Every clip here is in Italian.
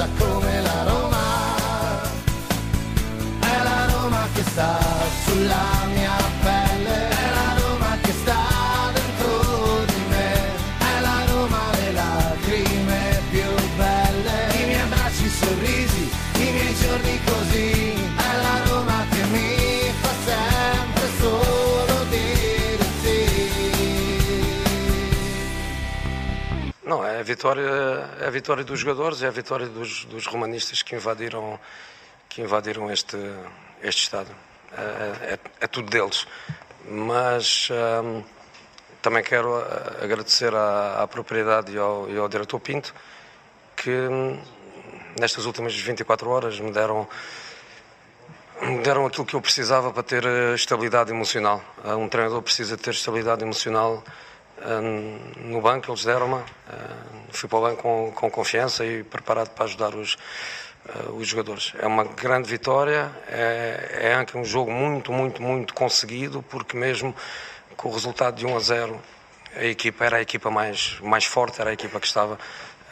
Rossa come la Roma. È la Roma che sta sulla vitória, é a vitória dos jogadores, é a vitória dos, dos romanistas que invadiram, que invadiram este, este. É, é- é tudo deles. Mas hum, também quero ah, agradecer à, à propriedade e ao, e ao diretor Pinto que hum, nestas últimas 24 horas me deram me deram aquilo que eu precisava para ter eh, estabilidade emocional. Ah, Um treinador precisa ter estabilidade emocional no banco, eles deram-me. Ah, Fui para o banco com, com confiança e preparado para ajudar os, ah, os jogadores. É uma grande vitória, é, é um jogo muito, muito, muito conseguido, porque mesmo com o resultado de 1 a 0, a equipa era a equipa mais, mais forte, era a equipa que estava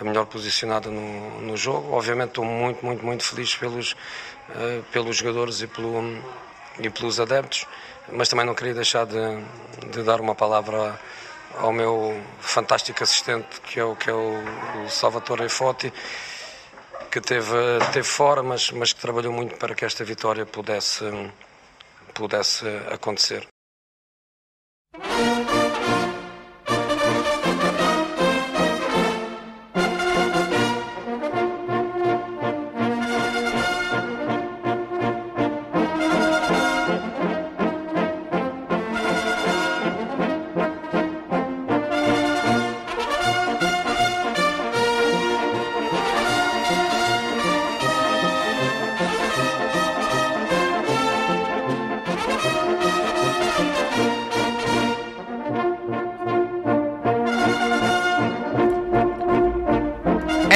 a melhor posicionada no, no jogo. Obviamente estou muito, muito, muito feliz pelos, pelos jogadores e, pelo, e pelos adeptos, mas também não queria deixar de, de dar uma palavra ao meu fantástico assistente, que é o, que é o, Salvatore Foti, que teve, teve fora, mas, mas que trabalhou muito para que esta vitória pudesse, pudesse acontecer.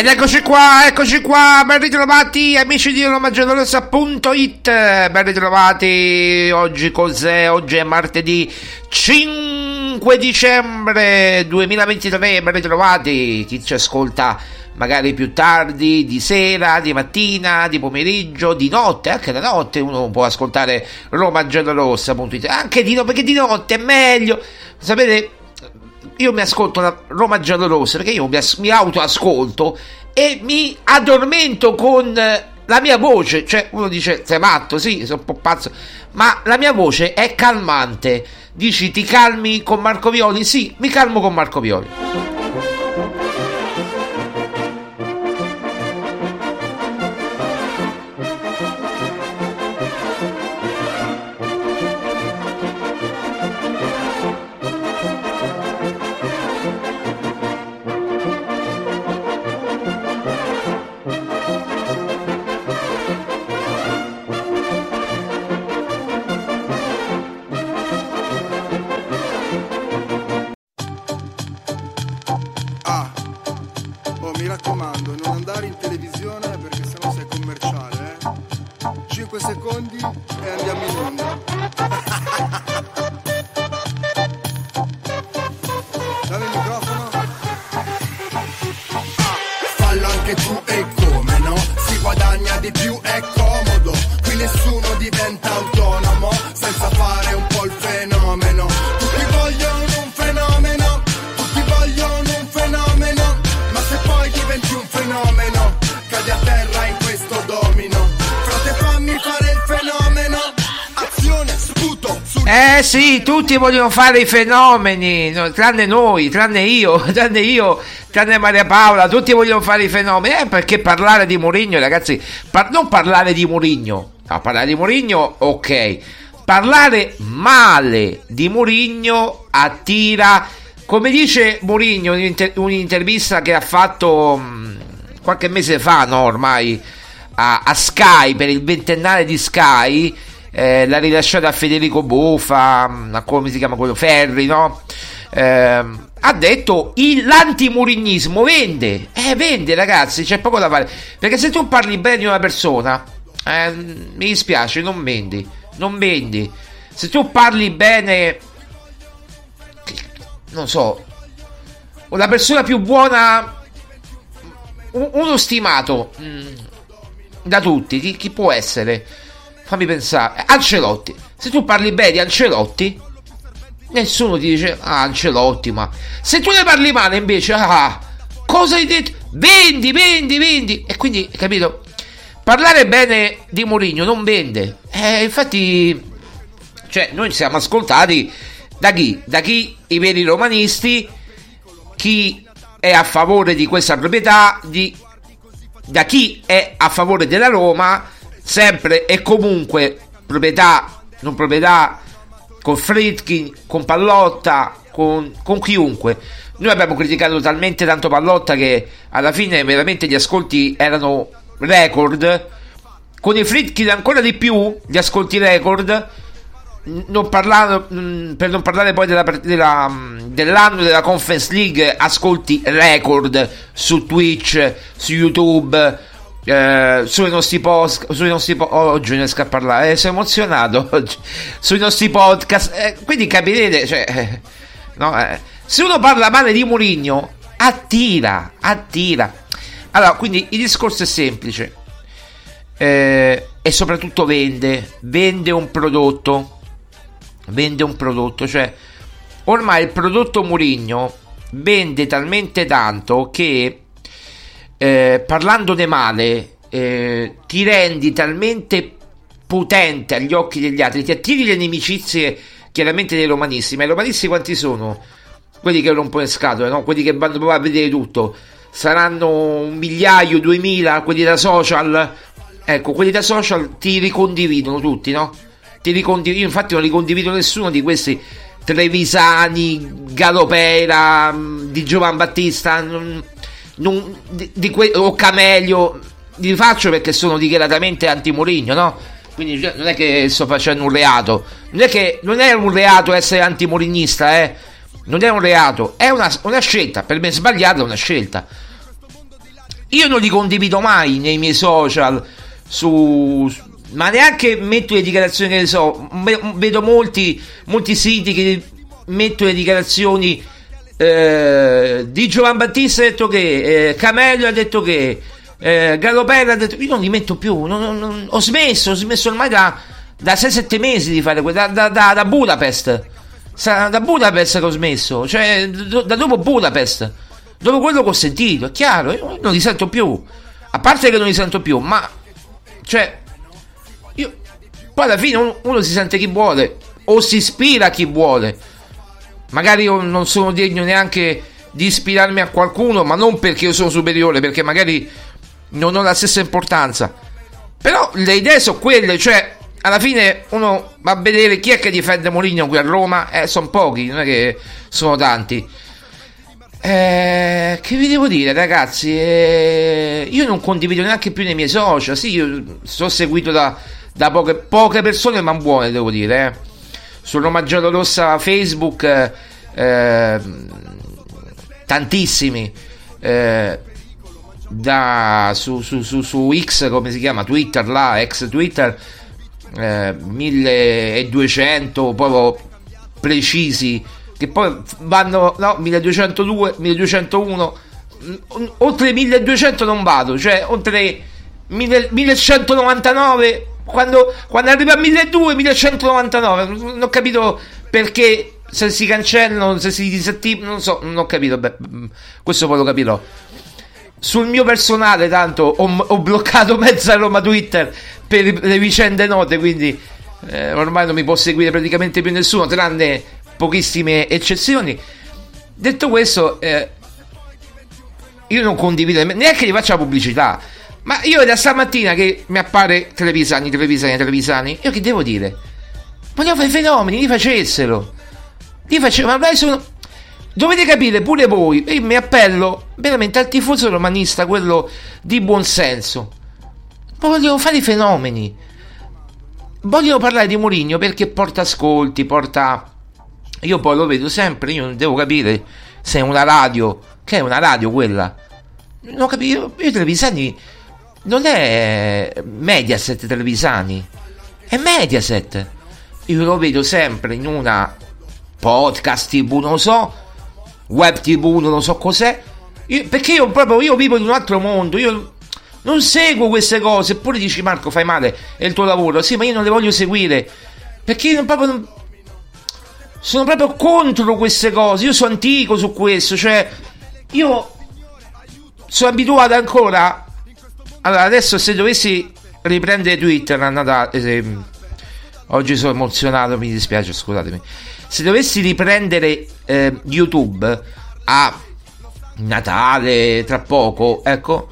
Ed eccoci qua, eccoci qua, ben ritrovati amici di romagiallorossa.it, ben ritrovati, oggi cos'è? Oggi è martedì 5 dicembre 2023, ben ritrovati, chi ci ascolta magari più tardi, di sera, di mattina, di pomeriggio, di notte, anche la notte uno può ascoltare romagiallorossa.it, anche di notte, perché di notte è meglio, sapete io mi ascolto la Roma giallorossa perché io mi, as- mi autoascolto e mi addormento con eh, la mia voce. Cioè, uno dice: Sei matto? Sì, sono un po' pazzo. Ma la mia voce è calmante. Dici ti calmi con Marco Violi? Sì, mi calmo con Marco Violi. mi raccomando, non andare in televisione perché sennò sei commerciale, eh? 5 secondi e andiamo in onda. Dammi il microfono. Fallo anche tu e come no? Si guadagna di più Eh sì, tutti vogliono fare i fenomeni, no, tranne noi, tranne io, tranne io, tranne Maria Paola, tutti vogliono fare i fenomeni. Eh, perché parlare di Mourinho, ragazzi, par- non parlare di Mourinho, no, parlare di Mourinho, ok. Parlare male di Mourinho attira, come dice Mourinho in un'inter- un'intervista che ha fatto mh, qualche mese fa, no, ormai, a, a Sky, per il ventennale di Sky, eh, l'ha rilasciata a Federico Buffa, mh, a come si chiama quello, Ferri, no? Ehm, ha detto l'antimurignismo vende, eh vende ragazzi, c'è poco da fare, perché se tu parli bene di una persona, eh, mi dispiace, non vendi, non vendi. Se tu parli bene, non so, una persona più buona, un- uno stimato mm, da tutti, chi, chi può essere? Fammi pensare, Ancelotti. Se tu parli bene di Ancelotti, nessuno ti dice ah Ancelotti, ma se tu ne parli male invece, ah, cosa hai detto? Vendi, vendi, vendi. E quindi, capito? Parlare bene di Mourinho non vende. Eh, infatti, cioè, noi siamo ascoltati da chi? Da chi i veri romanisti, chi è a favore di questa proprietà, di, da chi è a favore della Roma, sempre e comunque proprietà, non proprietà, con Fritkin, con Pallotta, con, con chiunque. Noi abbiamo criticato talmente tanto Pallotta che alla fine veramente gli ascolti erano record. Con i Fritkin ancora di più, gli ascolti record. Non parlando, mh, per non parlare poi della, della, mh, dell'anno della Conference League, ascolti record su Twitch, su YouTube, eh, sui nostri post, sui nostri po- oh, oggi riesco a parlare, eh, sono emozionato oggi. sui nostri podcast. eh, quindi capirete, cioè, no, eh, se uno parla male di Mourinho, attira, attira. Allora, quindi il discorso è semplice. eh, e soprattutto vende, vende un prodotto, vende un prodotto, cioè ormai il prodotto Mourinho vende talmente tanto che eh, parlandone male eh, ti rendi talmente potente agli occhi degli altri, ti attiri le nimicizie chiaramente dei romanisti, ma i romanisti quanti sono? Quelli che rompono le scatole, no? quelli che vanno a vedere tutto, saranno un migliaio, duemila, quelli da social, ecco, quelli da social ti ricondividono tutti, no? Ti ricondiv- io infatti non ricondivido nessuno di questi Trevisani, Galopera, di Giovan Battista, non- non- di, di que- o Camelio, li faccio perché sono dichiaratamente anti-Mourinho, no? Quindi cioè, non è che sto facendo un reato, non è che non è un reato essere anti-mourinista, eh? Non è un reato, è una, una scelta, per me sbagliata è una scelta. Io non li condivido mai nei miei social, su, ma neanche metto le dichiarazioni che ne so. Vedo molti, molti siti che mettono le dichiarazioni eh, di Giovan Battista ha detto che, eh, Camello ha detto che, eh, Galopera ha detto io non li metto più, non- non- non- ho smesso, ho smesso ormai da, da 6-7 mesi di fare quello, da, da- da- da Budapest. Da Budapest che ho smesso, cioè da dopo Budapest, dopo quello che ho sentito, è chiaro, io non li sento più. A parte che non li sento più, ma cioè io poi alla fine uno, uno si sente chi vuole o si ispira a chi vuole. Magari io non sono degno neanche di ispirarmi a qualcuno, ma non perché io sono superiore, perché magari non ho la stessa importanza. Però le idee sono quelle, cioè alla fine uno va a vedere chi è che difende Mourinho qui a Roma, eh, sono pochi, non è che sono tanti. Eh, che vi devo dire, ragazzi? Eh, io non condivido neanche più nei miei social. Sì, io sono seguito da, da poche, poche persone, ma buone, devo dire. Eh. Sul Roma Rossa Facebook, eh, tantissimi. Eh, da, su, su, su, su X, come si chiama? Twitter, là, ex Twitter, eh, 1200 proprio precisi che poi vanno no 1202 1201 mm, oltre 1200 non vado, cioè oltre 1000 1199 quando, quando arriva a 1200 1199 non ho capito perché se si cancellano se si disattivano non so non ho capito beh, mm, questo poi lo capirò. Sul mio personale tanto ho, ho bloccato mezza Roma Twitter per le vicende note quindi eh, ormai non mi può seguire praticamente più nessuno tranne pochissime eccezioni. Detto questo eh, io non condivido neanche gli faccio la pubblicità ma io da stamattina che mi appare Televisani, Televisani, Televisani, io che devo dire? Voglio fare i fenomeni, li facessero. Li facessero, ma sono... Dovete capire pure voi, io mi appello veramente al tifoso romanista, quello di buonsenso. Voglio fare i fenomeni. Voglio parlare di Mourinho perché porta ascolti, porta... Io poi lo vedo sempre, io non devo capire se è una radio, che è una radio quella. Non capisco, io Televisani non è Mediaset Televisani, è Mediaset. Io lo vedo sempre in una podcast TV, non lo so, web TV, non lo so cos'è. Io, perché io proprio io vivo in un altro mondo, io non seguo queste cose. Eppure dici Marco, fai male, è il tuo lavoro. Sì, ma io non le voglio seguire. Perché io proprio non, sono proprio contro queste cose. Io sono antico su questo, cioè io sono abituato ancora allora, adesso se dovessi riprendere Twitter a Natale... Eh, oggi sono emozionato, mi dispiace, scusatemi. Se dovessi riprendere eh, YouTube a Natale, tra poco, ecco,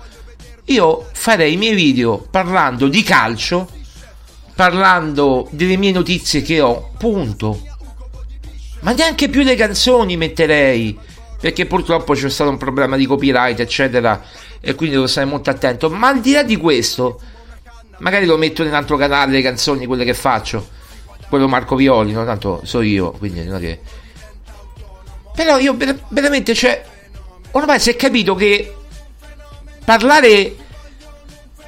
io farei i miei video parlando di calcio, parlando delle mie notizie che ho, punto. Ma neanche più le canzoni metterei, perché purtroppo c'è stato un problema di copyright, eccetera e quindi devo stare molto attento. Ma al di là di questo, magari lo metto nell'altro canale le canzoni, quelle che faccio, quello Marco Violi, no? tanto so io, quindi non è che... Però io veramente, cioè, ormai si è capito che parlare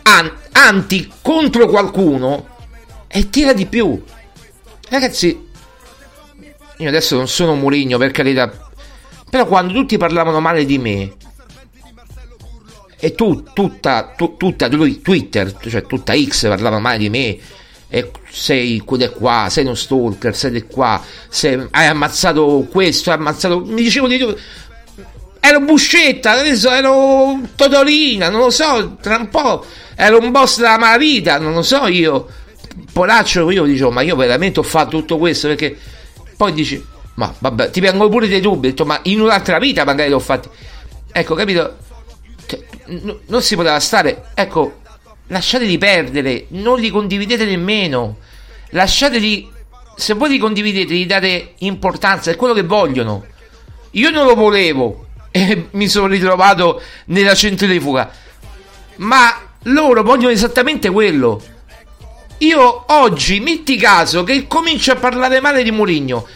an- anti contro qualcuno è tira di più. Ragazzi, io adesso non sono Murigno per carità, però quando tutti parlavano male di me, e tu, tutta, tu, tutta lui, Twitter, cioè tutta X parlava mai di me, e sei quello qua, sei uno stalker, sei di qua, sei, hai ammazzato questo, hai ammazzato... Mi dicevo di ero Buscetta, adesso ero Totolina, non lo so, tra un po' ero un boss della malavita, non lo so io. Polaccio, io dicevo, ma io veramente ho fatto tutto questo perché poi dici, ma vabbè, ti vengono pure dei dubbi, detto, ma in un'altra vita magari l'ho fatto. Ecco, capito? N- non si poteva stare. Ecco, lasciate di perdere, non li condividete nemmeno. Lasciateli, se voi li condividete, gli date importanza, è quello che vogliono. Io non lo volevo e mi sono ritrovato nella centrifuga, ma loro vogliono esattamente quello. Io oggi, metti caso che comincio a parlare male di Mourinho,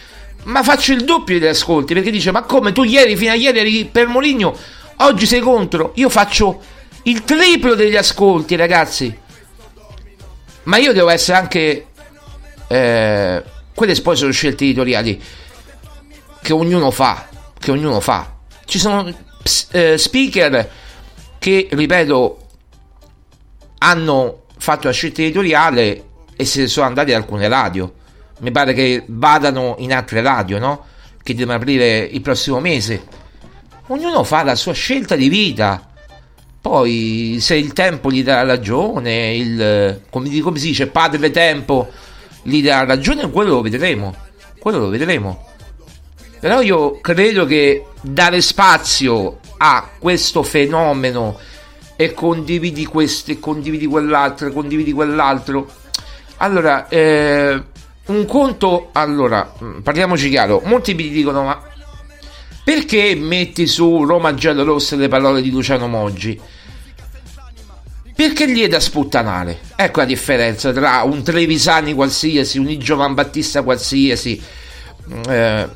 ma faccio il doppio degli ascolti perché dice: Ma come tu ieri, fino a ieri eri per Mourinho? Oggi sei contro, io faccio il triplo degli ascolti, ragazzi. Ma io devo essere anche. Eh, quelle poi sono scelte editoriali che ognuno fa. Che ognuno fa. Ci sono eh, speaker che, ripeto, hanno fatto la scelta editoriale e se ne sono andati ad alcune radio. Mi pare che vadano in altre radio, no? Che devono aprire il prossimo mese ognuno fa la sua scelta di vita. Poi, se il tempo gli dà ragione, il, come, come si dice, padre tempo gli dà ragione, quello lo vedremo. Quello lo vedremo. Però io credo che dare spazio a questo fenomeno e condividi questo e condividi quell'altro, condividi quell'altro. Allora, eh, un conto, allora, parliamoci chiaro, molti mi dicono ma perché metti su Roma giallorossa le parole di Luciano Moggi? Perché gli è da sputtanare. Ecco la differenza tra un Trevisani qualsiasi, un Giovan Battista qualsiasi. Eh, a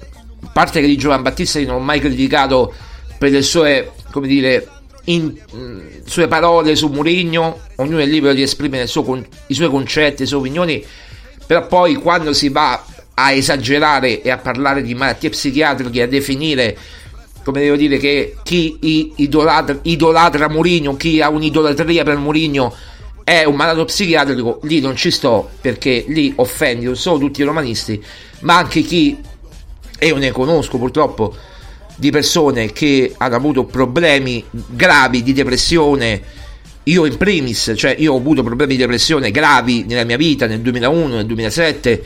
parte che di Giovan Battista io non ho mai criticato per le sue, come dire, in, mm, sue parole su Murigno, ognuno è libero di esprimere suo, i suoi concetti, le sue opinioni, però poi quando si va a esagerare e a parlare di malattie psichiatriche, a definire come devo dire, che chi idolatra, idolatra Mourinho, chi ha un'idolatria per Mourinho è un malato psichiatrico, lì non ci sto perché lì offendi non solo tutti i romanisti, ma anche chi, e io ne conosco purtroppo, di persone che hanno avuto problemi gravi di depressione, io in primis, cioè io ho avuto problemi di depressione gravi nella mia vita nel 2001, nel 2007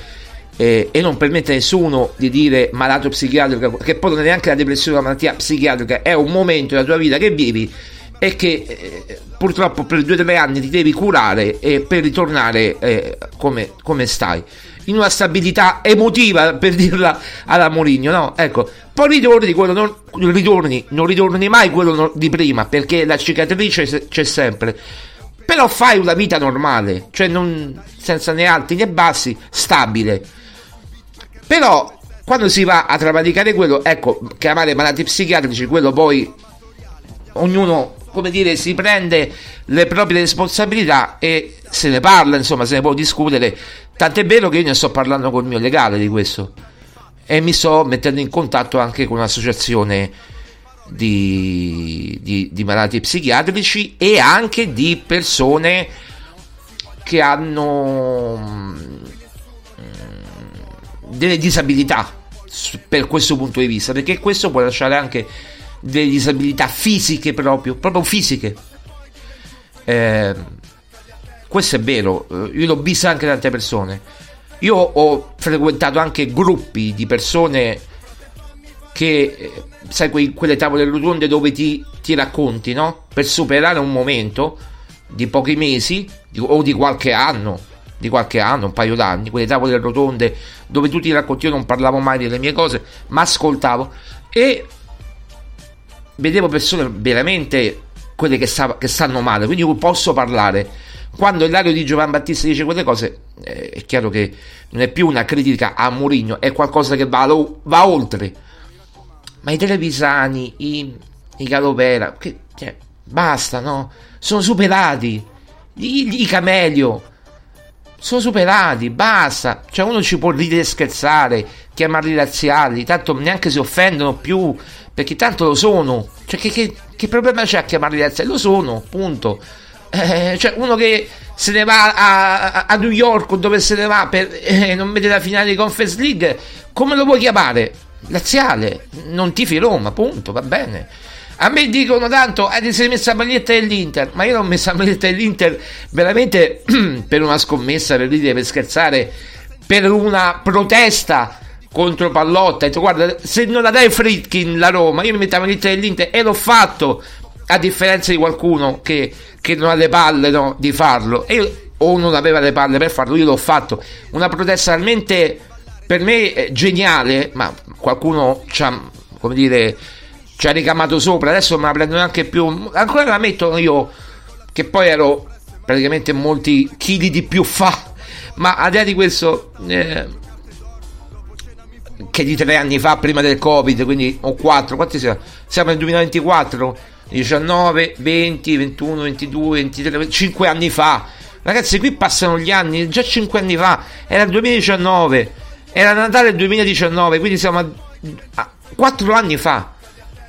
eh, e non permette a nessuno di dire malato psichiatrico, che poi non è neanche la depressione una malattia psichiatrica, è un momento della tua vita che vivi e che eh, purtroppo per due o tre anni ti devi curare e per ritornare eh, come, come stai. In una stabilità emotiva per dirla alla Mourinho no? ecco poi ritorni quello non ritorni non ritorni mai quello no- di prima perché la cicatrice se- c'è sempre. Però fai una vita normale cioè non senza né alti né bassi stabile però quando si va a travalicare quello ecco chiamare malati psichiatrici quello poi ognuno come dire si prende le proprie responsabilità e se ne parla insomma se ne può discutere. Tant'è vero che io ne sto parlando col mio legale di questo. E mi sto mettendo in contatto anche con un'associazione di, di, di malati psichiatrici e anche di persone che hanno delle disabilità per questo punto di vista perché questo può lasciare anche delle disabilità fisiche proprio proprio fisiche Eh, questo è vero eh, io l'ho visto anche da tante persone io ho frequentato anche gruppi di persone che eh, sai quei- quelle tavole rotonde dove ti, ti racconti no? per superare un momento di pochi mesi o di qualche anno di qualche anno, un paio d'anni, quelle tavole rotonde dove tu ti racconti, io non parlavo mai delle mie cose, ma ascoltavo e vedevo persone veramente quelle che, sa- che stanno male, quindi posso parlare. Quando Ilario di Giovan Battista dice quelle cose, eh, è chiaro che non è più una critica a Mourinho, è qualcosa che va, va oltre. Ma i televisani, i, i Calovera, che, cioè, basta, no? Sono superati. I, i Camelio sono superati, basta. Cioè, uno ci può ridere e scherzare, chiamarli razziali, tanto neanche si offendono più, perché tanto lo sono. Cioè, che, che- che problema c'è a chiamarli razziali? Lo sono, punto. Eh, cioè, uno che se ne va a, a- a New York o dove se ne va per eh, non vedere la finale di Conference League, come lo vuoi chiamare? Laziale, non tifi Roma, punto, va bene. A me dicono tanto, eh, ti sei messa la maglietta dell'Inter, ma io non ho messo la maglietta dell'Inter veramente per una scommessa, per ridere, per scherzare, per una protesta contro Pallotta. Detto, guarda, se non la dai Fritkin la Roma, io mi metto la maglietta dell'Inter e l'ho fatto, a differenza di qualcuno che, che non ha le palle no, di farlo. E o non aveva le palle per farlo, io l'ho fatto. Una protesta talmente per me eh, geniale, ma qualcuno ci ha, come dire, ci ha ricamato sopra, adesso me la prendo neanche più, ancora la mettono io, che poi ero praticamente molti chili di più fa, ma al di di questo, eh, che di tre anni fa, prima del Covid, quindi o quattro, quanti siamo? Siamo nel 2024, 19, 20, 21, 22, 23, 5 anni fa. Ragazzi, qui passano gli anni, già 5 anni fa, era il 2019, era Natale del 2019, quindi siamo a, a 4 anni fa.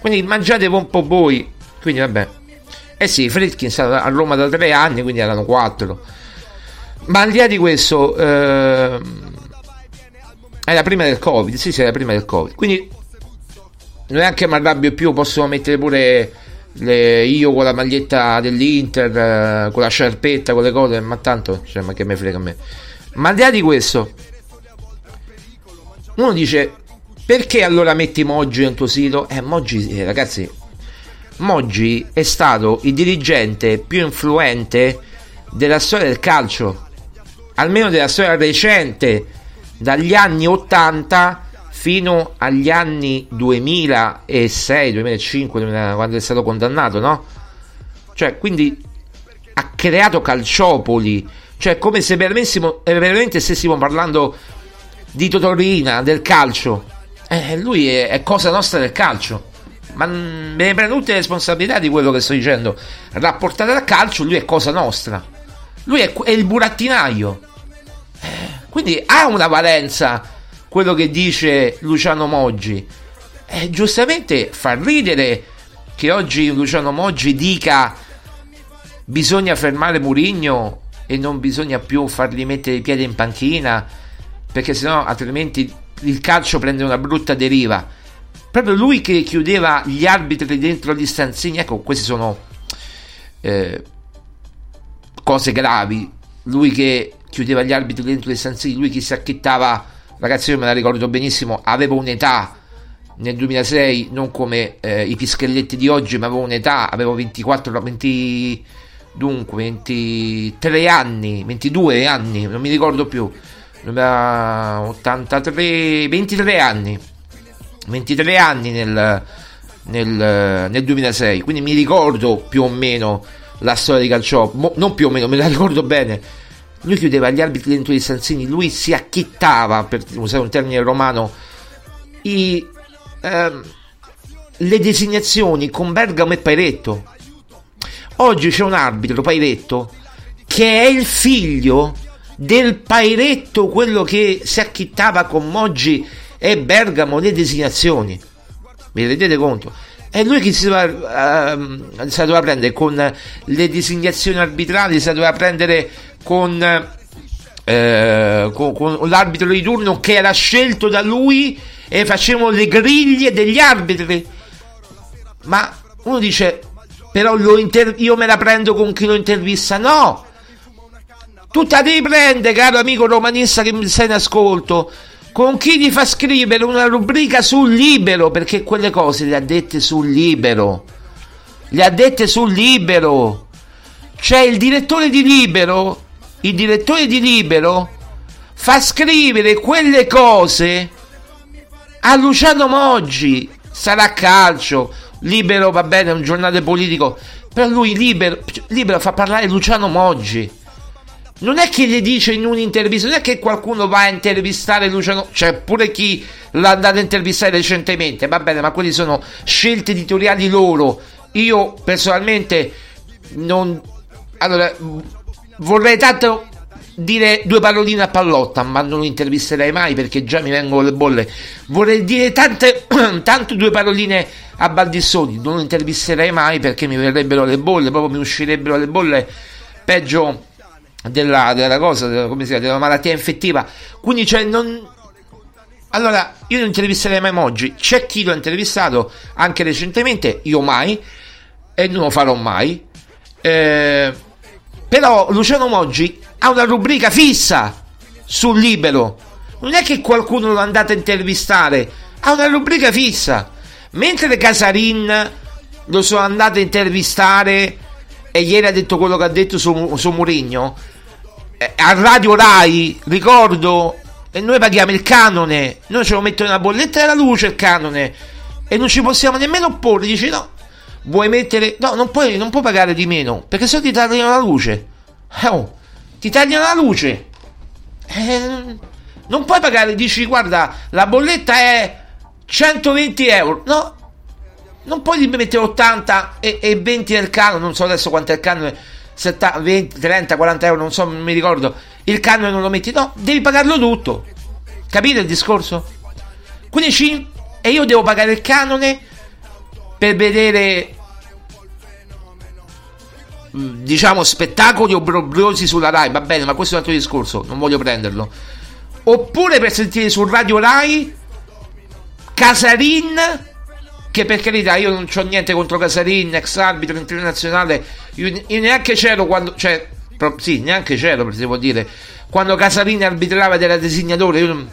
Quindi mangiate un po' voi. Quindi vabbè. Eh sì, Fritkin è stato a Roma da 3 anni, quindi erano 4. Ma al di là di questo, ehm, era prima del Covid, sì, sì, era prima del Covid. Quindi neanche mi arrabbio più, posso mettere pure le- io con la maglietta dell'Inter, eh, con la sciarpetta, con le cose, ma tanto, cioè, ma che me frega a me. Ma al di là di questo, uno dice, perché allora metti Moggi nel tuo sito? Eh, Moggi, eh, ragazzi, Moggi è stato il dirigente più influente della storia del calcio, almeno della storia recente, dagli anni 80 fino agli anni 2006, 2005, 2000, quando è stato condannato, no? Cioè, quindi ha creato calciopoli, cioè come se veramente, veramente stessimo parlando di Totorina, del calcio. Eh, lui è, è cosa nostra del calcio. Ma mm, me ne prendo tutte le responsabilità di quello che sto dicendo. Rapportate al calcio, lui è cosa nostra. Lui è, è il burattinaio. Eh, quindi ha una valenza quello che dice Luciano Moggi. eh, giustamente fa ridere che oggi Luciano Moggi dica bisogna fermare Murigno e non bisogna più fargli mettere i piedi in panchina perché sennò altrimenti il calcio prende una brutta deriva. Proprio lui che chiudeva gli arbitri dentro gli stanzini, ecco, queste sono eh, cose gravi. Lui che chiudeva gli arbitri dentro gli stanzini, lui che si acchittava, ragazzi, io me la ricordo benissimo, avevo un'età nel 2006, non come eh, i pischelletti di oggi, ma avevo un'età, avevo 24, 20, dunque 23 anni, 22 anni, non mi ricordo più 83, 23 anni, 23 anni nel, nel, nel 2006, quindi mi ricordo più o meno la storia di Calciò, non più o meno, me la ricordo bene. Lui chiudeva gli arbitri dentro i stanzini, lui si acchittava, per usare un termine romano, i, ehm, le designazioni con Bergamo e Pairetto. Oggi c'è un arbitro, Pairetto, che è il figlio del Pairetto, quello che si acchittava con Moggi e Bergamo le designazioni. Vi rendete conto? È lui che si doveva, uh, si doveva prendere con le designazioni arbitrali, si doveva prendere con, uh, con, con l'arbitro di turno che era scelto da lui e facevano le griglie degli arbitri. Ma uno dice, però inter- io me la prendo con chi lo intervista. No, tu te prendere, caro amico romanista che mi sei in ascolto, con chi ti fa scrivere una rubrica sul libero, perché quelle cose le ha dette sul libero. Le ha dette sul libero. C'è il direttore di libero, il direttore di libero fa scrivere quelle cose a Luciano Moggi. Sarà calcio, libero va bene, è un giornale politico, però lui libero, libero fa parlare Luciano Moggi non è che gli dice in un'intervista, non è che qualcuno va a intervistare Luciano, cioè pure chi l'ha andato a intervistare recentemente, va bene, ma quelli sono scelte editoriali loro. Io personalmente non... Allora, vorrei tanto dire due paroline a Pallotta, ma non lo intervisterei mai perché già mi vengono le bolle. Vorrei dire tante, tanto due paroline a Baldissoni, non lo intervisterei mai perché mi verrebbero le bolle, proprio mi uscirebbero le bolle peggio della, della cosa, come si chiama, della malattia infettiva. Quindi, cioè, non. Allora, io non intervisterei mai Moggi. C'è chi l'ha intervistato anche recentemente, io mai, e non lo farò mai. Eh, però Luciano Moggi ha una rubrica fissa sul libero. Non è che qualcuno lo è andato a intervistare, ha una rubrica fissa. Mentre Casarin lo sono andato a intervistare e ieri ha detto quello che ha detto su, su Murigno eh, a Radio Rai, ricordo, e noi paghiamo il canone, noi ce lo mettono nella bolletta della luce il canone. E non ci possiamo nemmeno opporre, dici no, vuoi mettere, no, non puoi, non puoi pagare di meno, perché se no ti tagliano la luce, eh, oh, ti tagliano la luce, eh, non puoi pagare, dici guarda, la bolletta è 120 euro, no, non puoi mettere 80 e, e 20 nel canone, non so adesso quanto è il canone 70, 20, 30, 40 euro, non so, non mi ricordo. Il canone non lo metti, no, devi pagarlo tutto. Capite il discorso? Quindi ci, e io devo pagare il canone per vedere mm, diciamo spettacoli obbrobriosi sulla Rai, va bene, ma questo è un altro discorso, non voglio prenderlo. Oppure per sentire su Radio Rai Casarin che per carità io non ho niente contro Casarin, ex arbitro internazionale, io, io neanche c'ero quando, cioè, pro, sì, neanche c'ero, si può dire, quando Casarin arbitrava della designatore, io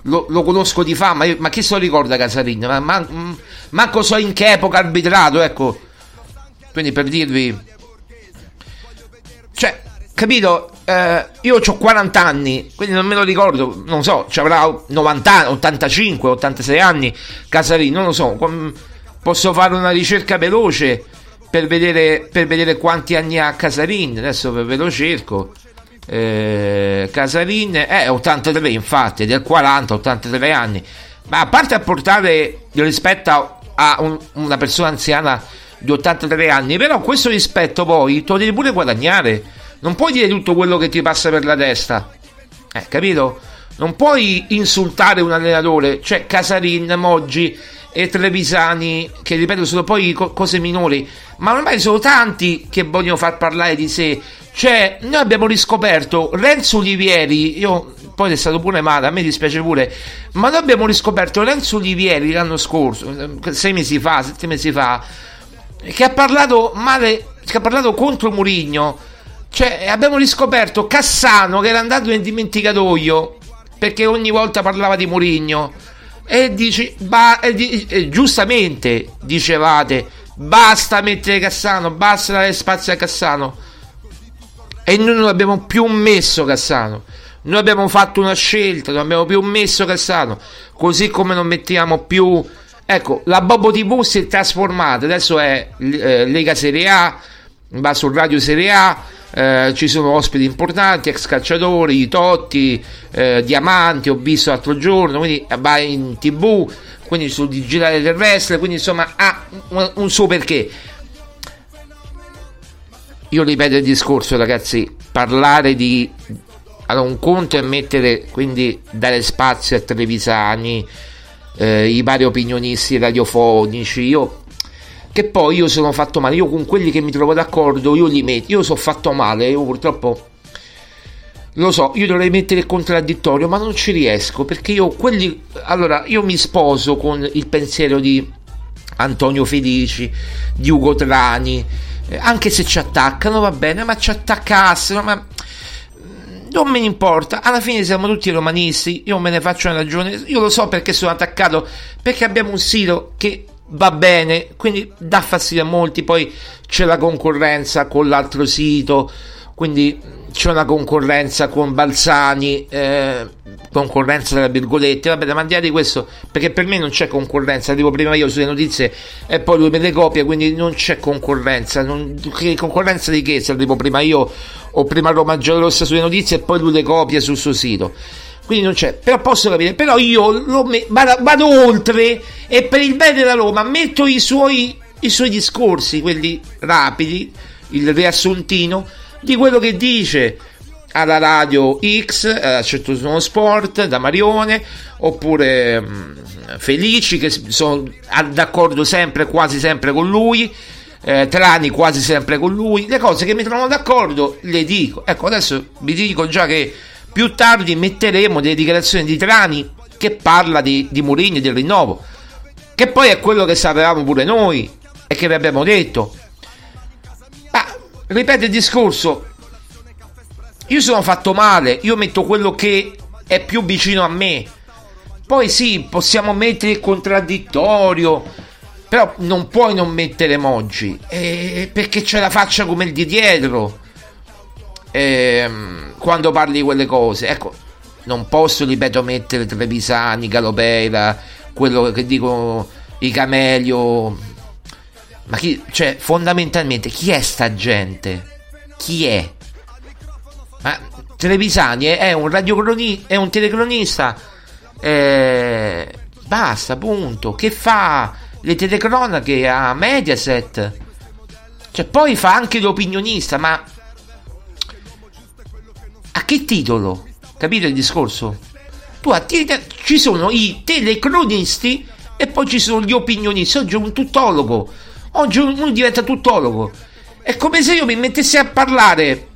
lo, lo, conosco di fama, io, ma chi se lo ricorda Casarin? Ma, ma, manco so in che epoca arbitrato, ecco, quindi per dirvi, cioè, capito? Eh, io ho 40 anni, quindi non me lo ricordo, non so, ci avrà 90 85, 86 anni Casarini, non lo so, posso fare una ricerca veloce per vedere, per vedere quanti anni ha Casarin, adesso ve lo cerco. Eh, Casarin è 83 infatti, del 40, 83 anni, ma a parte a portare rispetto a un, una persona anziana di 83 anni, però questo rispetto poi te lo devi pure guadagnare non puoi dire tutto quello che ti passa per la testa. Eh, capito? Non puoi insultare un allenatore, cioè Casarin, Moggi e Trevisani, che ripeto sono poi co- cose minori, ma ormai sono tanti che vogliono far parlare di sé. Cioè, noi abbiamo riscoperto Renzo Olivieri, io poi è stato pure male, a me dispiace pure, ma noi abbiamo riscoperto Renzo Olivieri l'anno scorso, sei mesi fa, sette mesi fa, che ha parlato male, che ha parlato contro Murigno. Cioè, abbiamo riscoperto Cassano che era andato nel dimenticatoio perché ogni volta parlava di Murigno. E, dici, ba, e, di, e giustamente dicevate basta mettere Cassano, basta dare spazio a Cassano. E noi non abbiamo più messo Cassano. Noi abbiamo fatto una scelta, non abbiamo più messo Cassano. Così come non mettiamo più. Ecco, la Bobo TV si è trasformata. Adesso è eh, Lega Serie A, va su Radio Serie A. Eh, ci sono ospiti importanti, ex calciatori, Totti, eh, Diamanti, ho visto l'altro giorno, quindi va in tv, quindi sul digitale terrestre, quindi insomma ha un, un suo perché. Io ripeto il discorso ragazzi, parlare di allora, un conto è mettere, quindi dare spazio a Trevisani, eh, i vari opinionisti radiofonici, io che poi io sono fatto male, io con quelli che mi trovo d'accordo, io li metto, io sono fatto male, io purtroppo lo so, io dovrei mettere il contraddittorio, ma non ci riesco perché io quelli allora io mi sposo con il pensiero di Antonio Felici, di Ugo Trani, eh, anche se ci attaccano va bene, ma ci attaccassero, ma non me ne importa, alla fine siamo tutti romanisti, io me ne faccio una ragione, io lo so perché sono attaccato, perché abbiamo un sito che va bene, quindi dà fastidio a molti, poi c'è la concorrenza con l'altro sito, quindi c'è una concorrenza con Balzani, eh, concorrenza tra virgolette, vabbè, ma andiamo di questo, perché per me non c'è concorrenza, arrivo prima io sulle notizie e poi lui me le copia, quindi non c'è concorrenza, non, che concorrenza di che se arrivo prima io o prima Roma Giallorossa sulle notizie e poi lui le copia sul suo sito. Quindi non c'è, però posso capire, però io me, vado, vado, oltre e per il bene della Roma metto i suoi, i suoi discorsi, quelli rapidi, il riassuntino di quello che dice alla radio X, a Certo Sono Sport, da Marione, oppure mh, Felici, che sono d'accordo sempre, quasi sempre con lui, eh, Trani quasi sempre con lui, le cose che mi trovano d'accordo le dico. Ecco, adesso vi dico già che più tardi metteremo delle dichiarazioni di Trani che parla di, di Mourinho e del rinnovo, che poi è quello che sapevamo pure noi e che vi abbiamo detto. Ma ripeto il discorso, io sono fatto male, io metto quello che è più vicino a me. Poi sì, possiamo mettere il contraddittorio, però non puoi non mettere Moggi, eh, perché c'è la faccia come il di dietro. Eh, quando parli di quelle cose, ecco, non posso, ripeto, mettere Trevisani, Galopera, quello che dicono i Camelio. Ma chi, cioè, fondamentalmente, chi è sta gente? Chi è? Ma Trevisani è un radiocronista, è un telecronista. Eh, basta, punto. Che fa le telecronache a Mediaset? Cioè, poi fa anche l'opinionista, ma a che titolo? Capite il discorso? Tu a te, ci sono i telecronisti e poi ci sono gli opinionisti. Oggi è un tuttologo. Oggi uno diventa tuttologo. È come se io mi mettessi a parlare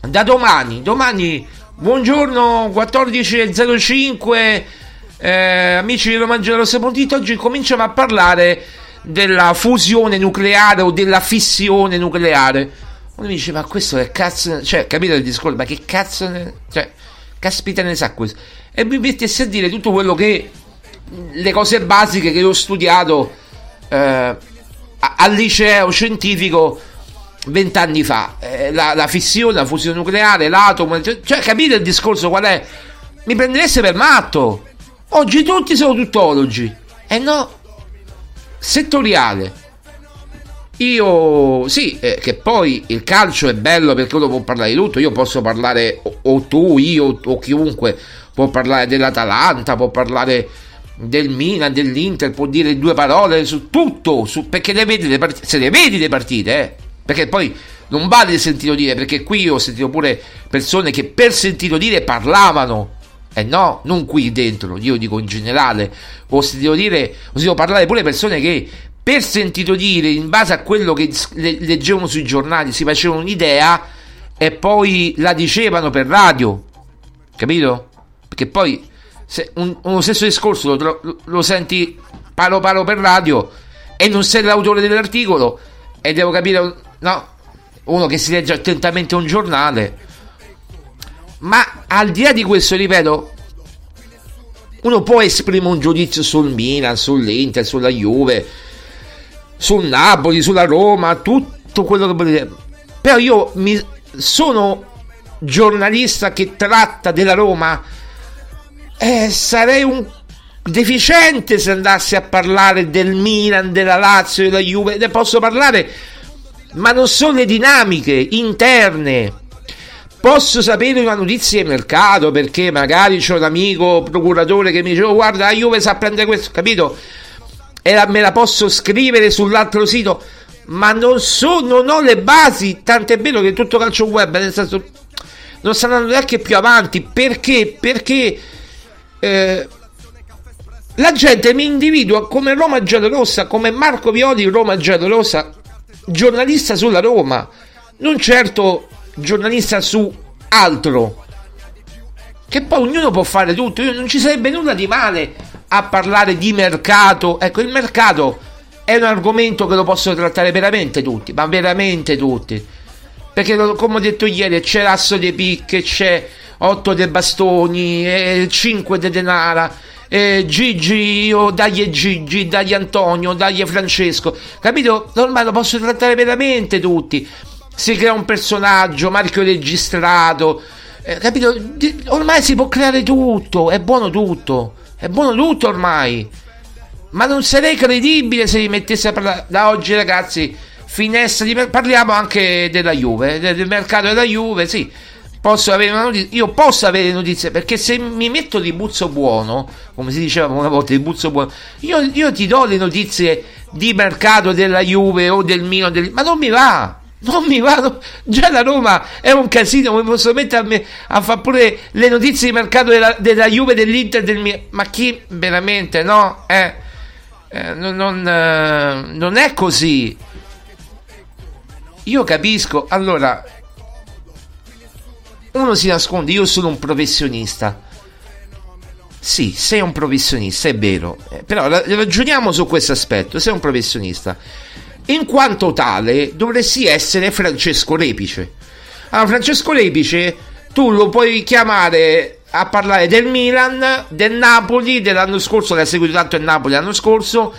da domani, domani, buongiorno 14.05, eh, amici di romangerossa.it, oggi cominciamo a parlare della fusione nucleare o della fissione nucleare. Uno dice, ma questo è cazzo, cioè, capite il discorso, ma che cazzo, ne, cioè, caspita ne sa questo? E mi mettessi a dire tutto quello che, le cose basiche che ho studiato eh, al liceo scientifico vent'anni fa, eh, la, la, fissione, la fusione nucleare, l'atomo, cioè, cioè, capite il discorso qual è? Mi prendereste per matto. Oggi tutti sono tuttologi. E eh no, settoriale. Io sì, eh, che poi il calcio è bello perché uno può parlare di tutto. Io posso parlare, o, o tu, io o chiunque può parlare dell'Atalanta, può parlare del Milan, dell'Inter, può dire due parole su tutto, su, perché le vedi le partite, se le vedi le partite, eh perché poi non vale sentito dire, perché qui ho sentito pure persone che per sentito dire parlavano Eh no, non qui dentro, io dico in generale. O se devo dire, o se devo parlare pure persone che per sentito dire, in base a quello che le- leggevano sui giornali, si facevano un'idea e poi la dicevano per radio. Capito? Perché poi se un- uno stesso discorso lo, lo- lo senti palo palo per radio e non sei l'autore dell'articolo e devo capire, no? Uno che si legge attentamente un giornale. Ma al di là di questo, ripeto, uno può esprimere un giudizio sul Milan, sull'Inter, sulla Juve, sul Napoli, sulla Roma, tutto quello che volete. Però io mi, sono giornalista che tratta della Roma. Eh, sarei un deficiente se andassi a parlare del Milan, della Lazio, della Juve. Ne posso parlare, ma non sono le dinamiche interne. Posso sapere una notizia di mercato perché magari c'è un amico procuratore che mi dice: oh, Guarda, la Juve sa prendere questo, capito? E la- me la posso scrivere sull'altro sito, ma non, so, non ho le basi. Tant'è vero che tutto calcio web, nel senso, non andando neanche più avanti perché? Perché eh, la gente mi individua come Roma Giallorossa, come Marco Violi Roma Giallorossa, giornalista sulla Roma, non certo giornalista su altro. Che poi ognuno può fare tutto, non ci sarebbe nulla di male a parlare di mercato. Ecco, il mercato è un argomento che lo possono trattare veramente tutti, ma veramente tutti. Perché come ho detto ieri c'è l'asso dei picche, c'è 8 dei bastoni, 5 de denara, eh, Gigi, io dagli Gigi, dagli Antonio, dagli Francesco. Capito? Ormai lo posso trattare veramente tutti. Si crea un personaggio, marchio registrato. eh, capito? Ormai si può creare tutto, è buono tutto. È buono tutto ormai. Ma non sarei credibile se mi mettessi a parlare da oggi, ragazzi. Finestra di parliamo anche della Juve, de- del mercato della Juve, sì. Posso avere una notizia, io posso avere notizie perché se mi metto di buzzo buono, come si diceva una volta, di buzzo buono, io, io ti do le notizie di mercato della Juve o del Milan, del- ma non mi va. Non mi va, no- già la Roma è un casino, mi posso mettere a, a fare pure le notizie di mercato della, della Juve, dell'Inter, del Milan, ma chi veramente no? Eh, eh, non, non, eh, non è così. Io capisco, allora, uno si nasconde, io sono un professionista. Sì, sei un professionista, è vero, eh, però ra- ragioniamo su questo aspetto, sei un professionista. In quanto tale dovresti essere Francesco Repice. Allora, Francesco Repice tu lo puoi chiamare a parlare del Milan, del Napoli, dell'anno scorso, che ha seguito tanto il Napoli l'anno scorso,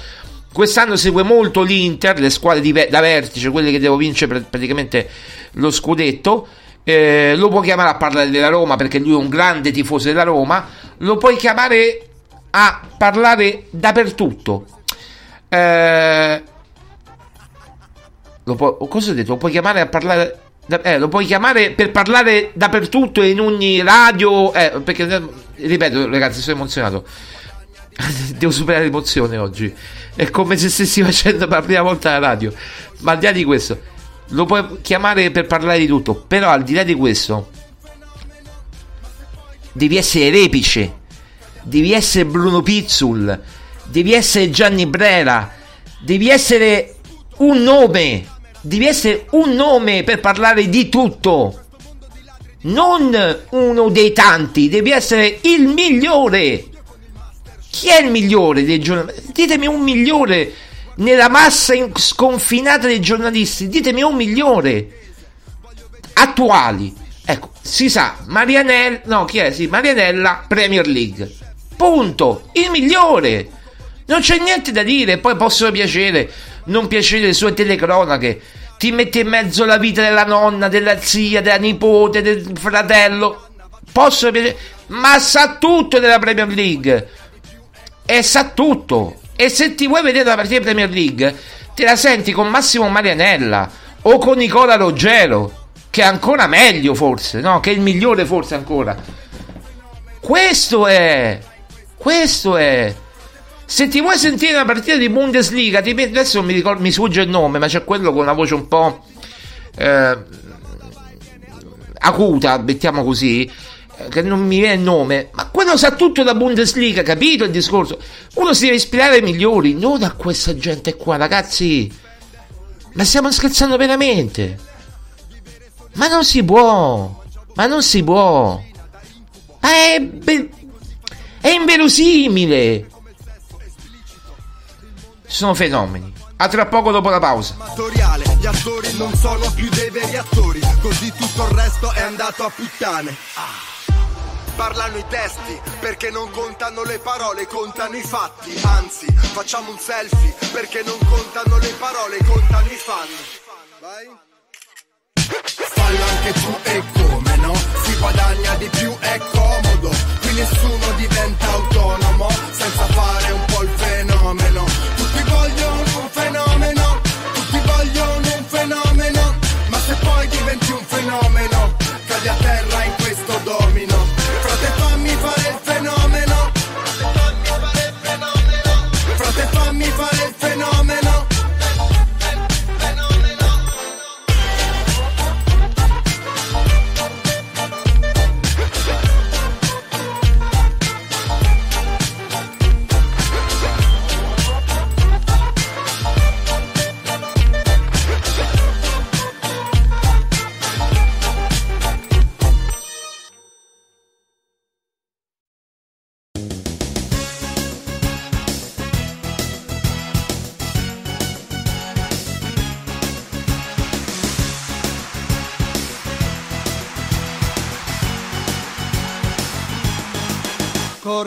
quest'anno segue molto l'Inter, le squadre di da vertice, quelle che devo vincere pr- praticamente lo scudetto. Eh, lo puoi chiamare a parlare della Roma perché lui è un grande tifoso della Roma. Lo puoi chiamare a parlare dappertutto. Eh, lo puoi, cosa ho detto? Lo puoi chiamare a parlare. eh, lo puoi chiamare per parlare dappertutto in ogni radio. eh, perché eh, ripeto, ragazzi, sono emozionato. Devo superare l'emozione oggi. È come se stessi facendo per la prima volta la radio. Ma al di là di questo, lo puoi chiamare per parlare di tutto. Però al di là di questo, devi essere repice. Devi essere Bruno Pizzul. Devi essere Gianni Brera. Devi essere un nome. Devi essere un nome per parlare di tutto. Non uno dei tanti. Devi essere il migliore. Chi è il migliore dei giornalisti? Ditemi un migliore nella massa in- sconfinata dei giornalisti. Ditemi un migliore attuali. Ecco, si sa, Marianella, no, chi è? Sì, Marianella, Premier League. Punto. Il migliore. Non c'è niente da dire. Poi possono piacere, non piacere le sue telecronache. Ti metti in mezzo la vita della nonna, della zia, della nipote, del fratello. Possono piacere, ma sa tutto della Premier League e sa tutto. E se ti vuoi vedere la partita di Premier League, te la senti con Massimo Marianella o con Nicola Ruggero, che è ancora meglio forse, no? Che è il migliore forse ancora. Questo è. Questo è. Se ti vuoi sentire una partita di Bundesliga, ti adesso mi, ricordo, mi sfugge il nome, ma c'è quello con una voce un po' eh, acuta, mettiamo così. che non mi viene il nome, ma quello sa tutto da Bundesliga, capito il discorso? Uno si deve ispirare ai migliori, non a questa gente qua, ragazzi. Ma stiamo scherzando veramente. Ma non si può. Ma non si può. Ma è, be- è inverosimile. Sono fenomeni. A tra poco dopo la pausa. Gli attori non sono più dei veri attori Così tutto il resto è andato a puttane Ah. Parlano i testi perché non contano le parole, contano i fatti Anzi, facciamo un selfie perché non contano le parole, contano i fan Vai Fallo anche tu e come no? Si guadagna di più, è comodo Qui nessuno diventa autonomo Senza fare fenómeno.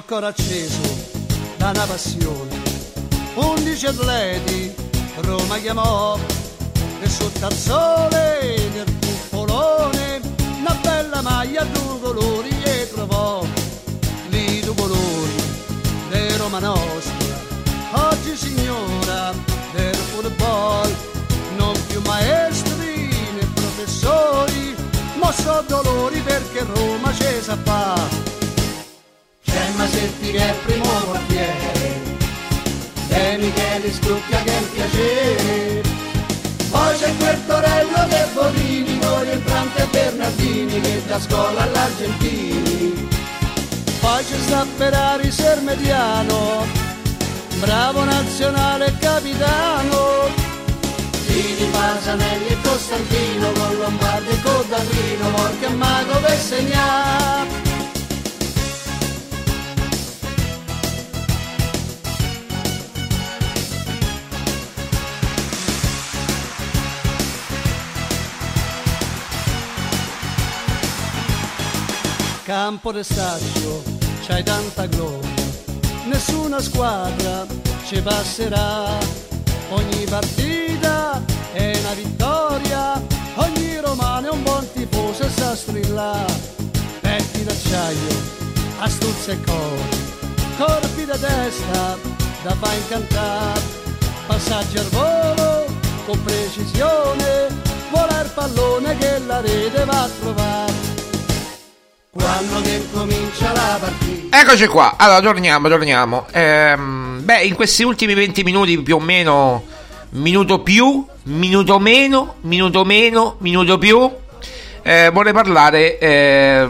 Corcoro acceso da una passione, undici atleti Roma chiamò e sotto al sole nel cupolone una bella maglia a due colori e trovò lì due colori di Roma nostra oggi signora del football non più maestri né professori ma so dolori perché Roma c'è sa fa Masetti che è primo portiere De Michele Stucchia che è un piacere. Poi c'è quel Torello che è Bonini Con il Brante e Bernardini Che da scuola all'Argentini. Poi c'è sta Ferrari Sermediano Bravo nazionale capitano. Tini Pasanelli e Costantino Con Lombardi e Codadrino Morca e Mago per segnare Campo de Staccio, c'hai tanta gloria, nessuna squadra ci passerà. Ogni partita è una vittoria, ogni romano è un buon tifoso e sa strillare. Petti d'acciaio, astuzia e cuore, corpi da testa da fa incantare. Passaggi al volo con precisione, vola il pallone che la rete va a trovare. Quando che comincia la partita Eccoci qua, allora torniamo, torniamo. Ehm, beh, in questi ultimi 20 minuti più o meno, minuto più, minuto meno, minuto meno, minuto più, eh, vorrei parlare eh,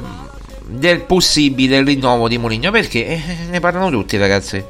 del possibile rinnovo di Mourinho perché eh, ne parlano tutti ragazzi.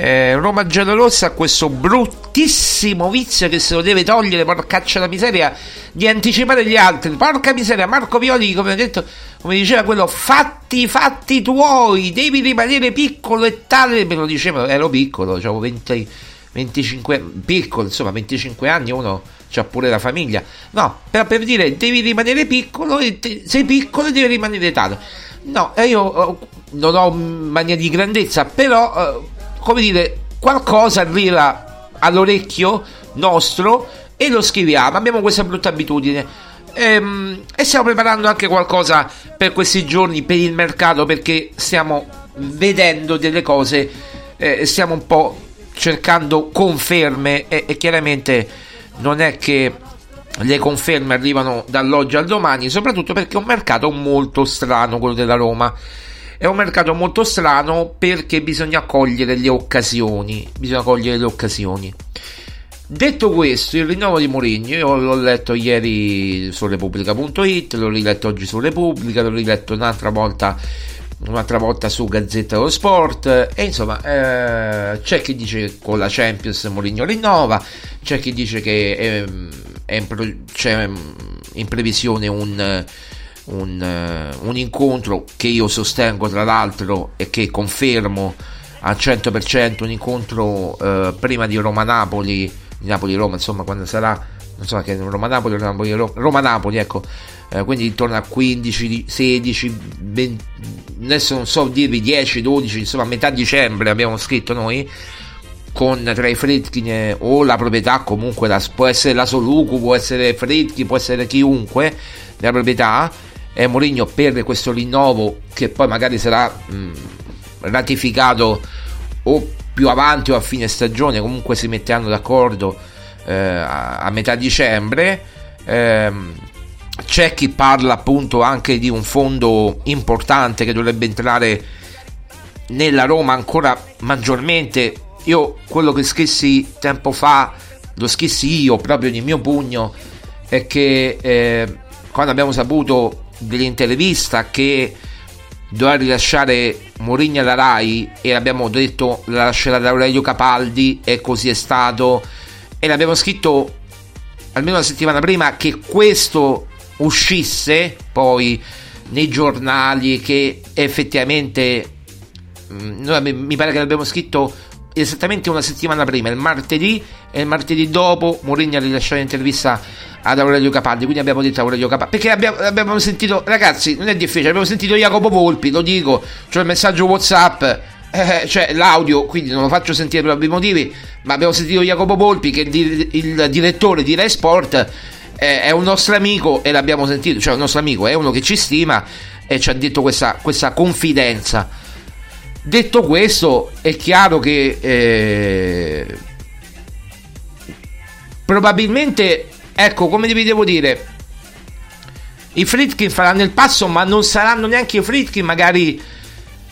Eh, Roma giallorossa ha questo bruttissimo vizio che se lo deve togliere, porcaccia la miseria, di anticipare gli altri. Porca miseria, Marco Violi, come detto, come diceva quello, fatti, fatti tuoi, devi rimanere piccolo e tale. Me lo diceva, ero piccolo, avevo 20, 25, piccolo, insomma, 25 anni, uno c'ha pure la famiglia. No, però per dire, devi rimanere piccolo e te- sei piccolo e devi rimanere tale. No, e io eh, non ho mania di grandezza, però, eh, come dire, qualcosa arriva all'orecchio nostro e lo scriviamo. Abbiamo questa brutta abitudine. Ehm, e stiamo preparando anche qualcosa per questi giorni per il mercato perché stiamo vedendo delle cose, eh, stiamo un po' cercando conferme e, e chiaramente non è che le conferme arrivano dall'oggi al domani, soprattutto perché è un mercato molto strano quello della Roma. È un mercato molto strano perché bisogna cogliere le occasioni. Bisogna cogliere le occasioni. Detto questo, il rinnovo di Mourinho, io l'ho letto ieri su Repubblica.it, l'ho riletto oggi su Repubblica, l'ho riletto un'altra volta, un'altra volta su Gazzetta dello Sport e insomma eh, c'è chi dice che con la Champions Mourinho rinnova, c'è chi dice che è, è in pro, c'è in previsione un, un, un incontro che io sostengo tra l'altro e che confermo al 100% un incontro eh, prima di Roma-Napoli di Napoli-Roma, insomma, quando sarà, non so che Roma-Napoli, Roma-Napoli, ecco, eh, quindi intorno a 15, 16, 20, adesso non so dirvi 10, 12, insomma, a metà dicembre abbiamo scritto noi con tra i Fritkin o la proprietà comunque la, può essere la Soluku, può essere Fritkin, può essere chiunque della proprietà e Mourinho per questo rinnovo che poi magari sarà mh, ratificato o più avanti o a fine stagione, comunque si metteranno d'accordo eh, a, a, metà dicembre. Eh, c'è chi parla appunto anche di un fondo importante che dovrebbe entrare nella Roma ancora maggiormente. Io quello che scrissi tempo fa, lo scrissi io proprio di mio pugno, è che eh, quando abbiamo saputo dell'intervista che doveva rilasciare Mourinho alla Rai e l'abbiamo detto la lascerà ad Aurelio Capaldi e così è stato. E l'abbiamo scritto almeno una settimana prima che questo uscisse poi nei giornali che effettivamente mm, noi, mi pare che l'abbiamo scritto esattamente una settimana prima il martedì e il martedì dopo Mourinho ha rilasciato l'intervista ad Aurelio Capaldi, quindi abbiamo detto Aurelio Capaldi, perché abbiamo, abbiamo, sentito, ragazzi, non è difficile, abbiamo sentito Jacopo Volpi, lo dico, cioè il messaggio Whatsapp, eh, cioè l'audio, quindi non lo faccio sentire per ovvi motivi, ma abbiamo sentito Jacopo Volpi che il, il direttore di Rai Sport eh, è un nostro amico e l'abbiamo sentito, cioè un nostro amico, è uno che ci stima e ci ha detto questa, questa confidenza. Detto questo, è chiaro che eh, probabilmente Ecco, come vi devo dire, i Fritkin faranno il passo, ma non saranno neanche i Fritkin magari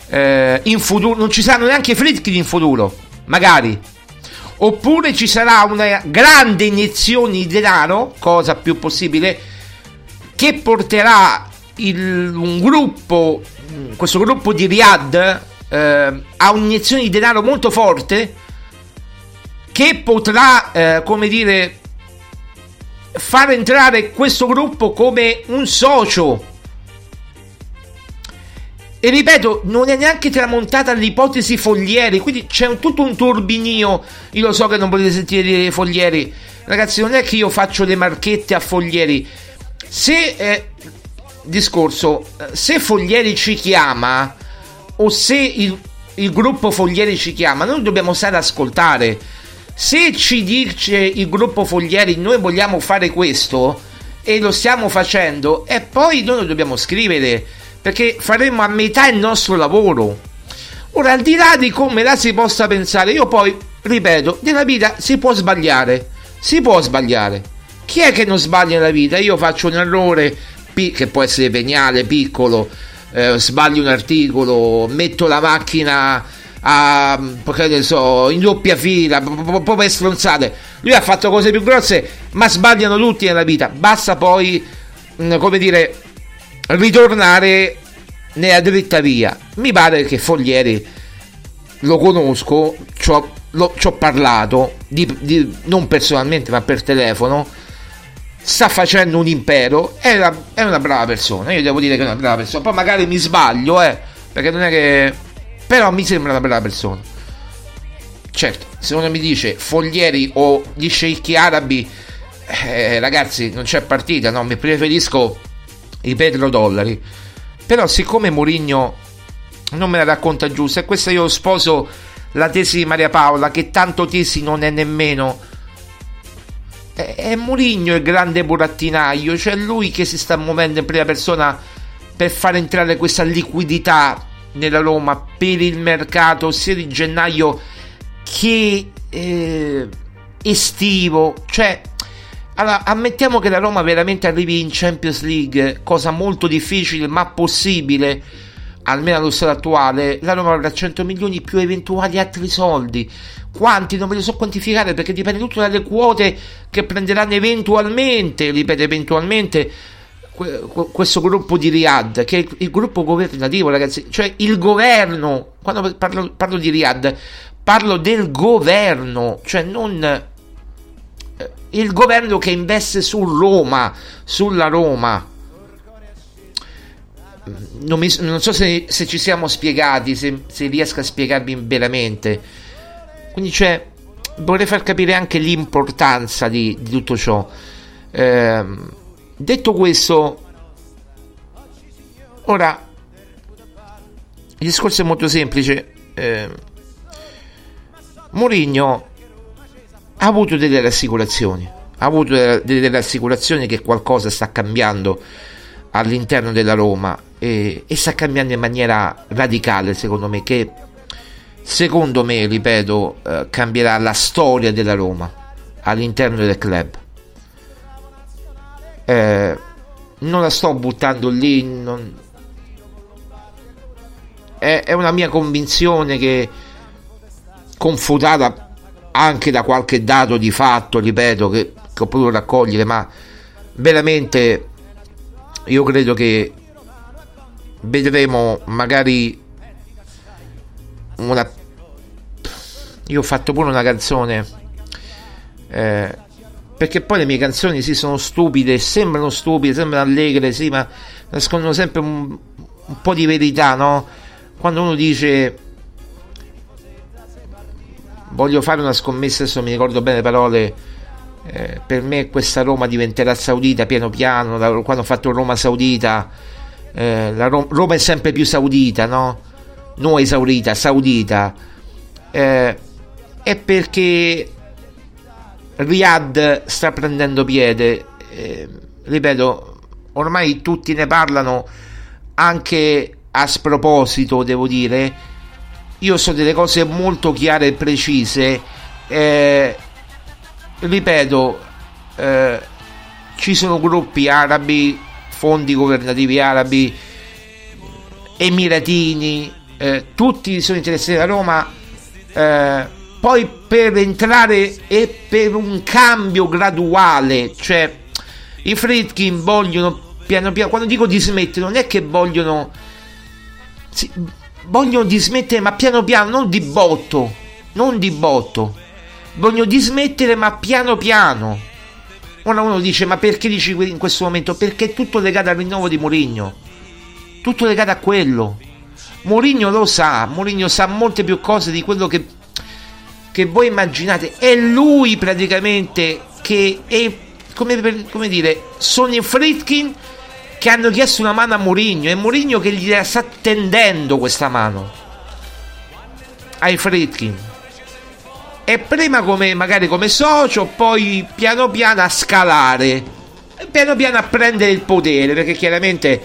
eh, in futuro, non ci saranno neanche i Fritkin in futuro, magari. Oppure ci sarà una grande iniezione di denaro, cosa più possibile, che porterà il, un gruppo, questo gruppo di Riyadh, eh, a un'iniezione di denaro molto forte che potrà, eh, come dire, far entrare questo gruppo come un socio. E ripeto, non è neanche tramontata l'ipotesi Foglieri, quindi c'è un, tutto un turbinio. Io lo so che non volete sentire Foglieri. Ragazzi, non è che io faccio le marchette a Foglieri. Se eh, discorso, se Foglieri ci chiama o se il, il gruppo Foglieri ci chiama, noi dobbiamo stare ad ascoltare se ci dice il gruppo Foglieri noi vogliamo fare questo e lo stiamo facendo, e poi noi lo dobbiamo scrivere perché faremo a metà il nostro lavoro. Ora, al di là di come la si possa pensare, io poi ripeto, nella vita si può sbagliare, si può sbagliare. Chi è che non sbaglia nella vita? Io faccio un errore che può essere veniale, piccolo, eh, sbaglio un articolo, metto la macchina a, so, in doppia fila, proprio per stronzate. Lui ha fatto cose più grosse, ma sbagliano tutti nella vita. Basta poi, come dire, ritornare nella dritta via. Mi pare che Foglieri lo conosco, ci ho, lo, ci ho parlato, di, di, non personalmente, ma per telefono. Sta facendo un impero, è una, è una brava persona. Io devo dire che è una brava persona. Poi magari mi sbaglio, eh, perché non è che però mi sembra una bella persona. Certo, se uno mi dice Foglieri o gli sceicchi arabi, eh, ragazzi, non c'è partita, no? Mi preferisco i petrodollari. Però siccome Mourinho non me la racconta giusta, e questa io sposo la tesi di Maria Paola, che tanto tesi non è nemmeno. È, è Mourinho il grande burattinaio, cioè lui che si sta muovendo in prima persona per far entrare questa liquidità nella Roma per il mercato sia di gennaio che eh, estivo. Cioè, allora, ammettiamo che la Roma veramente arrivi in Champions League, cosa molto difficile ma possibile, almeno allo stato attuale, la Roma avrà 100 milioni più eventuali altri soldi. Quanti non ve li so quantificare perché dipende tutto dalle quote che prenderanno eventualmente, ripeto, eventualmente questo gruppo di Riyadh, che è il gruppo governativo, ragazzi, cioè il governo, quando parlo, parlo di Riyadh, parlo del governo, cioè non eh, il governo che investe su Roma, sulla Roma. Non, mi, non so se, se, ci siamo spiegati, se, se, riesco a spiegarvi veramente. Quindi, cioè, vorrei far capire anche l'importanza di, di tutto ciò. Eh, Detto questo, ora il discorso è molto semplice. Eh, Mourinho ha avuto delle rassicurazioni. Ha avuto delle rassicurazioni che qualcosa sta cambiando all'interno della Roma e, e sta cambiando in maniera radicale, secondo me. Che secondo me, ripeto, eh, cambierà la storia della Roma all'interno del club eh, non la sto buttando lì non... è, è, una mia convinzione che confutata anche da qualche dato di fatto ripeto che, che ho potuto raccogliere ma veramente io credo che vedremo magari una io ho fatto pure una canzone eh, perché poi le mie canzoni sì sono stupide, sembrano stupide, sembrano allegre, sì, ma nascondono sempre un, un po' di verità, no? Quando uno dice voglio fare una scommessa, adesso mi ricordo bene le parole, eh, per me questa Roma diventerà saudita piano piano, la, quando ho fatto Roma saudita, eh, la Roma, Roma, è sempre più saudita, no? Non esaurita, saudita. Eh, è perché Riyadh sta prendendo piede, eh, ripeto, ormai tutti ne parlano anche a sproposito, devo dire. Io so delle cose molto chiare e precise. Eh, ripeto, eh, ci sono gruppi arabi, fondi governativi arabi, emiratini, eh, tutti sono interessati a Roma. Eh, poi per entrare e per un cambio graduale, cioè i Fritkin vogliono piano piano, quando dico dismettere non è che vogliono, sì, vogliono dismettere ma piano piano, non di botto, non di botto, vogliono dismettere ma piano piano. Ora uno dice ma perché dici in questo momento? Perché è tutto legato al rinnovo di Mourinho, tutto legato a quello. Mourinho lo sa, Mourinho sa molte più cose di quello che che voi immaginate, è lui praticamente che è come, come dire, sono i Fritkin che hanno chiesto una mano a Mourinho, è Mourinho che gli sta tendendo questa mano ai Fritkin. E prima come magari come socio, poi piano piano a scalare, piano piano a prendere il potere, perché chiaramente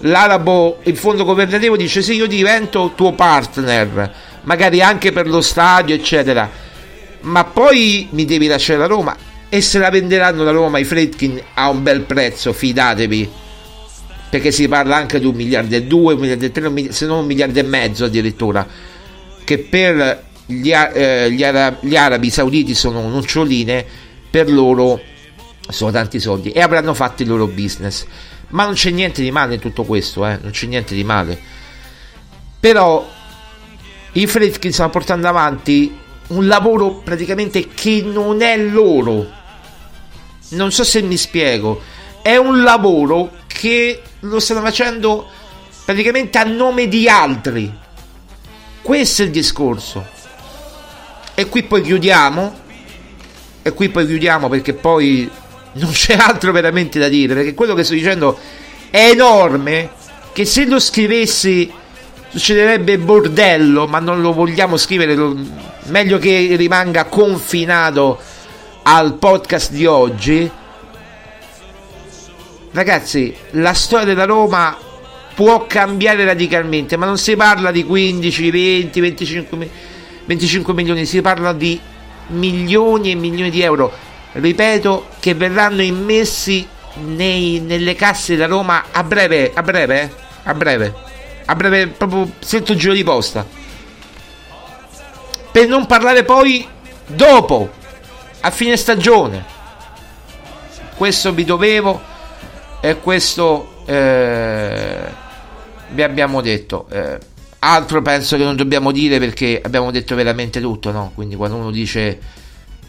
l'arabo, il fondo governativo dice sì, io divento tuo partner magari anche per lo stadio, eccetera. Ma poi mi devi lasciare la Roma e se la venderanno la Roma i Fredkin a un bel prezzo, fidatevi. Perché si parla anche di un miliardo e due, un miliardo e tre, se non un miliardo e mezzo addirittura. Che per gli, eh, gli, ara- gli arabi sauditi sono noccioline, per loro sono tanti soldi e avranno fatto il loro business. Ma non c'è niente di male in tutto questo, eh? non c'è niente di male. Però i Fredkin stanno portando avanti un lavoro praticamente che non è loro. Non so se mi spiego. È un lavoro che lo stanno facendo praticamente a nome di altri. Questo è il discorso. E qui poi chiudiamo. E qui poi chiudiamo perché poi non c'è altro veramente da dire. Perché quello che sto dicendo è enorme. Che se lo scrivessi succederebbe bordello, ma non lo vogliamo scrivere, meglio che rimanga confinato al podcast di oggi. Ragazzi, la storia della Roma può cambiare radicalmente, ma non si parla di 15, 20, 25, 25 milioni, si parla di milioni e milioni di euro. Ripeto che verranno immessi nei, nelle casse della Roma a breve, a breve, a breve a breve, proprio sotto giro di posta. Per non parlare poi dopo, a fine stagione. Questo vi dovevo e questo eh, vi abbiamo detto. Eh, altro penso che non dobbiamo dire perché abbiamo detto veramente tutto, no? Quindi quando uno dice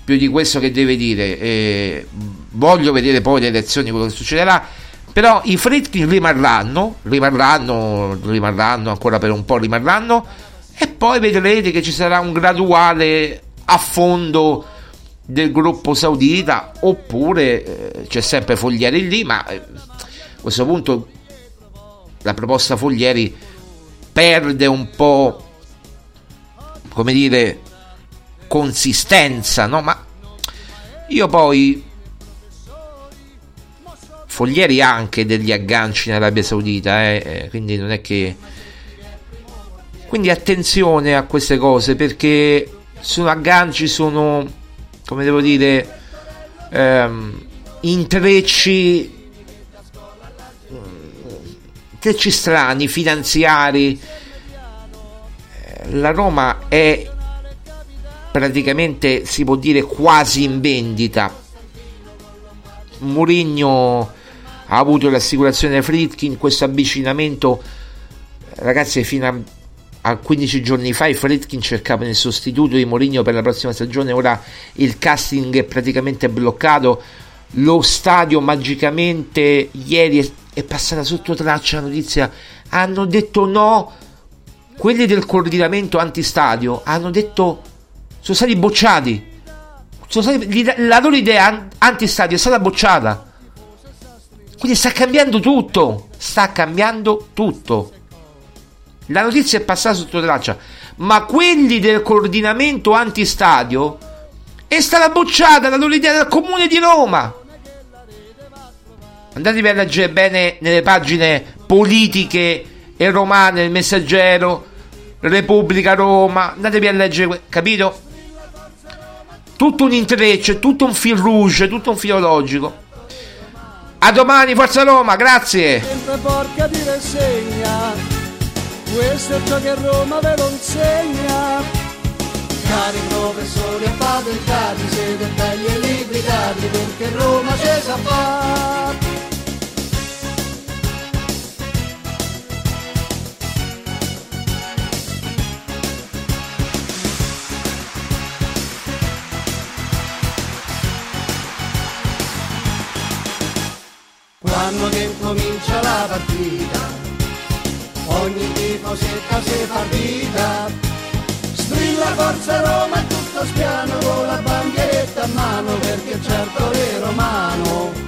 più di questo che deve dire, eh, voglio vedere poi le elezioni, quello che succederà. Però i Fritkin rimarranno, rimarranno, rimarranno ancora per un po', rimarranno e poi vedrete che ci sarà un graduale affondo del gruppo saudita oppure eh, c'è sempre Foglieri lì, ma eh, a questo punto la proposta Foglieri perde un po' come dire consistenza, no? Ma io poi Foglieri ha anche degli agganci in Arabia Saudita, eh, eh, quindi non è che quindi attenzione a queste cose perché sono agganci, sono come devo dire ehm, intrecci intrecci strani, finanziari. La Roma è praticamente si può dire quasi in vendita. Mourinho ha avuto l'assicurazione Fritkin, questo avvicinamento ragazzi fino a, a 15 giorni fa i Fritkin cercavano il sostituto di Mourinho per la prossima stagione, ora il casting è praticamente bloccato, lo stadio magicamente ieri è, è passata sotto traccia la notizia, hanno detto no, quelli del coordinamento antistadio hanno detto sono stati bocciati, sono stati, la loro idea antistadio è stata bocciata. Quindi sta cambiando tutto, sta cambiando tutto. La notizia è passata sotto traccia, ma quelli del coordinamento antistadio è stata bocciata la loro idea dal comune di Roma. Andatevi a leggere bene nelle pagine politiche e romane, il messaggero, Repubblica Roma, andatevi a leggere, capito? Tutto un intreccio, tutto un fil rouge, tutto un filo logico. A domani, Forza Roma, grazie. Sempre porca di rassegna, questo è ciò che Roma ve lo insegna. Cari professori appatentati, siete belli e libritati perché Roma ci sa fare. Quando che comincia la partita, ogni tifosetta si fa vita. Strilla forza Roma e tutto spiano con la bandieretta a mano perché certo è romano.